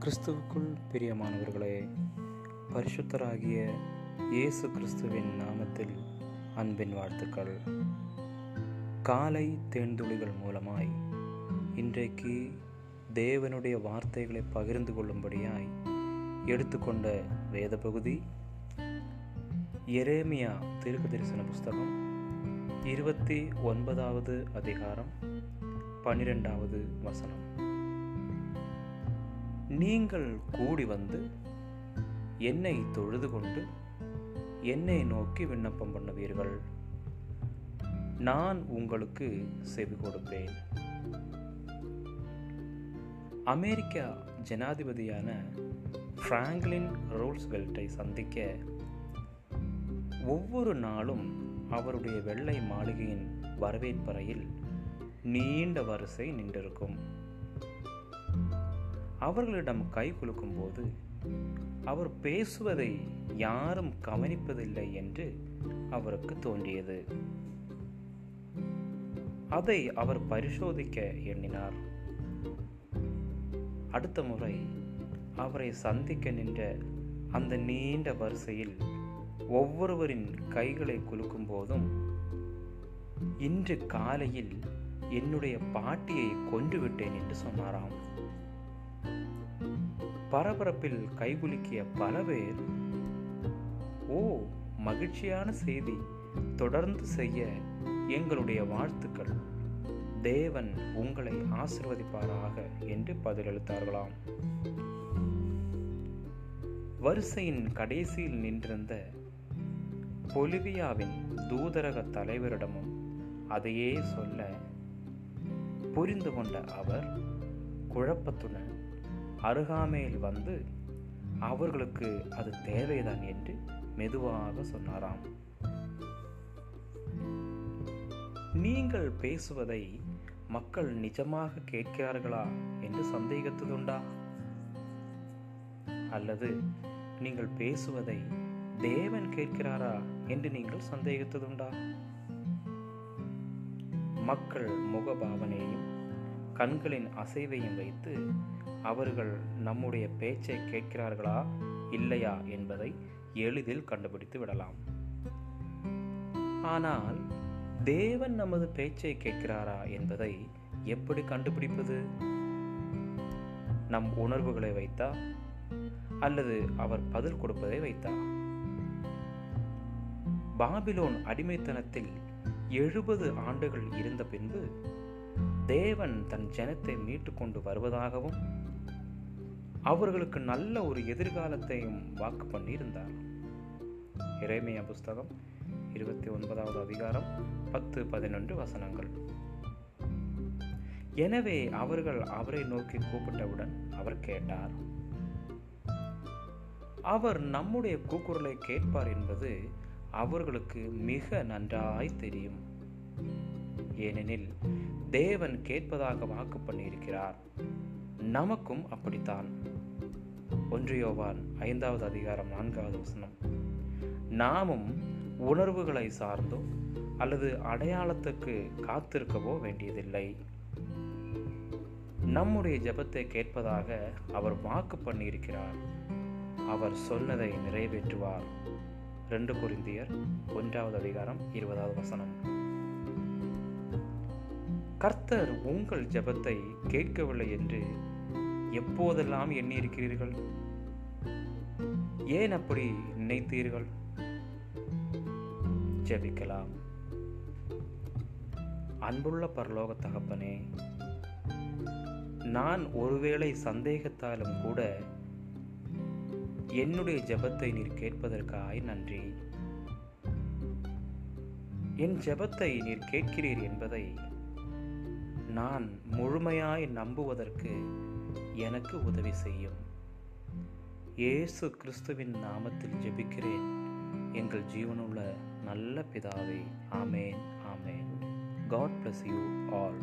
கிறிஸ்துவுக்குள் பிரியமானவர்களே பரிசுத்தராகிய இயேசு கிறிஸ்துவின் நாமத்தில் அன்பின் வாழ்த்துக்கள். காலை தேன்துளிகள் மூலமாய் இன்றைக்கு தேவனுடைய வார்த்தைகளை பகிர்ந்து கொள்ளும்படியாய் எடுத்துக்கொண்ட வேத பகுதி எரேமியா தீர்க்க தரிசன புஸ்தகம் இருபத்தி ஒன்பதாவது அதிகாரம் பன்னிரெண்டாவது வசனம். நீங்கள் கூடி வந்து என்னை தொழுது கொண்டு என்னை நோக்கி விண்ணப்பம் பண்ணுவீர்கள். நான் உங்களுக்கு செவி கொடுப்பேன். அமெரிக்கா ஜனாதிபதியான ஃப்ராங்க்லின் ரோல்ஸ்வெல்ட்டை சந்திக்க ஒவ்வொரு நாளும் அவருடைய வெள்ளை மாளிகையின் வரவேற்பறையில் நீண்ட வரிசை நின்றிருக்கும். அவர்களிடம் கை குலுக்கும் போது அவர் பேசுவதை யாரும் கவனிப்பதில்லை என்று அவருக்கு தோன்றியது. அதை அவர் பரிசோதிக்க எண்ணினார். அடுத்த முறை அவரை சந்திக்க நின்ற அந்த நீண்ட வரிசையில் ஒவ்வொருவரின் கைகளை குலுக்கும் போதும் இன்று காலையில் என்னுடைய பாட்டியை கொன்றுவிட்டேன் என்று சொன்னாராம். பரபரப்பில் கைகுலுக்கிய பல பேர் ஓ மகிழ்ச்சியான செய்தி. தொடர்ந்து செய்ய எங்களுடைய வாழ்த்துக்கள். தேவன் உங்களை ஆசிர்வதிப்பாராக என்று பதிலளித்தார்களாம். வரிசையின் கடைசியில் நின்றிருந்த பொலிவியாவின் தூதரக தலைவரிடமும் அதையே சொல்ல புரிந்து கொண்ட அவர் குழப்பத்துடன் அருகாமையில் வந்து அவர்களுக்கு அது தேவைதான் என்று மெதுவாக சொன்னாராம். நீங்கள் பேசுவதை மக்கள் நிஜமாக கேட்கிறார்களா என்று சந்தேகித்ததுண்டா? அல்லது நீங்கள் பேசுவதை தேவன் கேட்கிறாரா என்று நீங்கள் சந்தேகித்ததுண்டா? மக்கள் முகபாவனையையும் கண்களின் அசைவையும் வைத்து அவர்கள் நம்முடைய பேச்சை கேட்கிறார்களா இல்லையா என்பதை எளிதில் கண்டுபிடித்து விடலாம். ஆனால் தேவன் நமது பேச்சை கேட்கிறாரா என்பதை எப்படி கண்டுபிடிப்பது? நம் உணர்வுகளை வைத்தா? அல்லது அவர் பதில் கொடுப்பதை வைத்தா? பாபிலோன் அடிமைத்தனத்தில் எழுபது ஆண்டுகள் இருந்த பின்பு தேவன் தன் ஜனத்தை மீட்டு கொண்டு வருவதாகவும் அவர்களுக்கு நல்ல ஒரு எதிர்காலத்தையும் வாக்கு பண்ணியிருந்தார். இறைமையா புஸ்தகம் இருபத்தி ஒன்பதாவது அதிகாரம் பத்து பதினொன்று வசனங்கள். எனவே அவர்கள் அவரை நோக்கி கூப்பிட்டவுடன் அவர் கேட்டார் அவர் நம்முடைய கூக்குரலை கேட்பார் என்பது அவர்களுக்கு மிக நன்றாய் தெரியும். ஏனெனில் தேவன் கேட்பதாக வாக்கு பண்ணியிருக்கிறார். நமக்கும் அப்படித்தான். ஒன்றியோவான் ஐந்தாவது அதிகாரம் நான்காவது வசனம். நாமும் உணர்வுகளை சார்ந்தோ அல்லது அடையாளத்துக்கு காத்திருக்கவோ வேண்டியதில்லை. நம்முடைய ஜபத்தை கேட்பதாக அவர் வாக்கு பண்ணியிருக்கிறார். அவர் சொன்னதை நிறைவேற்றுவார். ரெண்டு குறிந்தியர் ஒன்றாவது அதிகாரம் இருபதாவது வசனம். கர்த்தர் உங்கள் ஜெபத்தை கேட்கவில்லை என்று எப்போதெல்லாம் எண்ணியிருக்கிறீர்கள்? ஏன் அப்படி நினைத்தீர்கள்? ஜெபிக்கலாம். அன்புள்ள பரலோக தகப்பனே நான் ஒருவேளை சந்தேகத்தாலும் கூட என்னுடைய ஜெபத்தை நீர் கேட்பதற்காய் நன்றி. என் ஜெபத்தை நீர் கேட்கிறீர் என்பதை நான் முழுமையாய் நம்புவதற்கு எனக்கு உதவி செய்யும். இயேசு கிறிஸ்துவின் நாமத்தில் ஜெபிக்கிறேன். எங்கள் ஜீவனுள்ள நல்ல பிதாவே ஆமேன் ஆமேன். God bless you all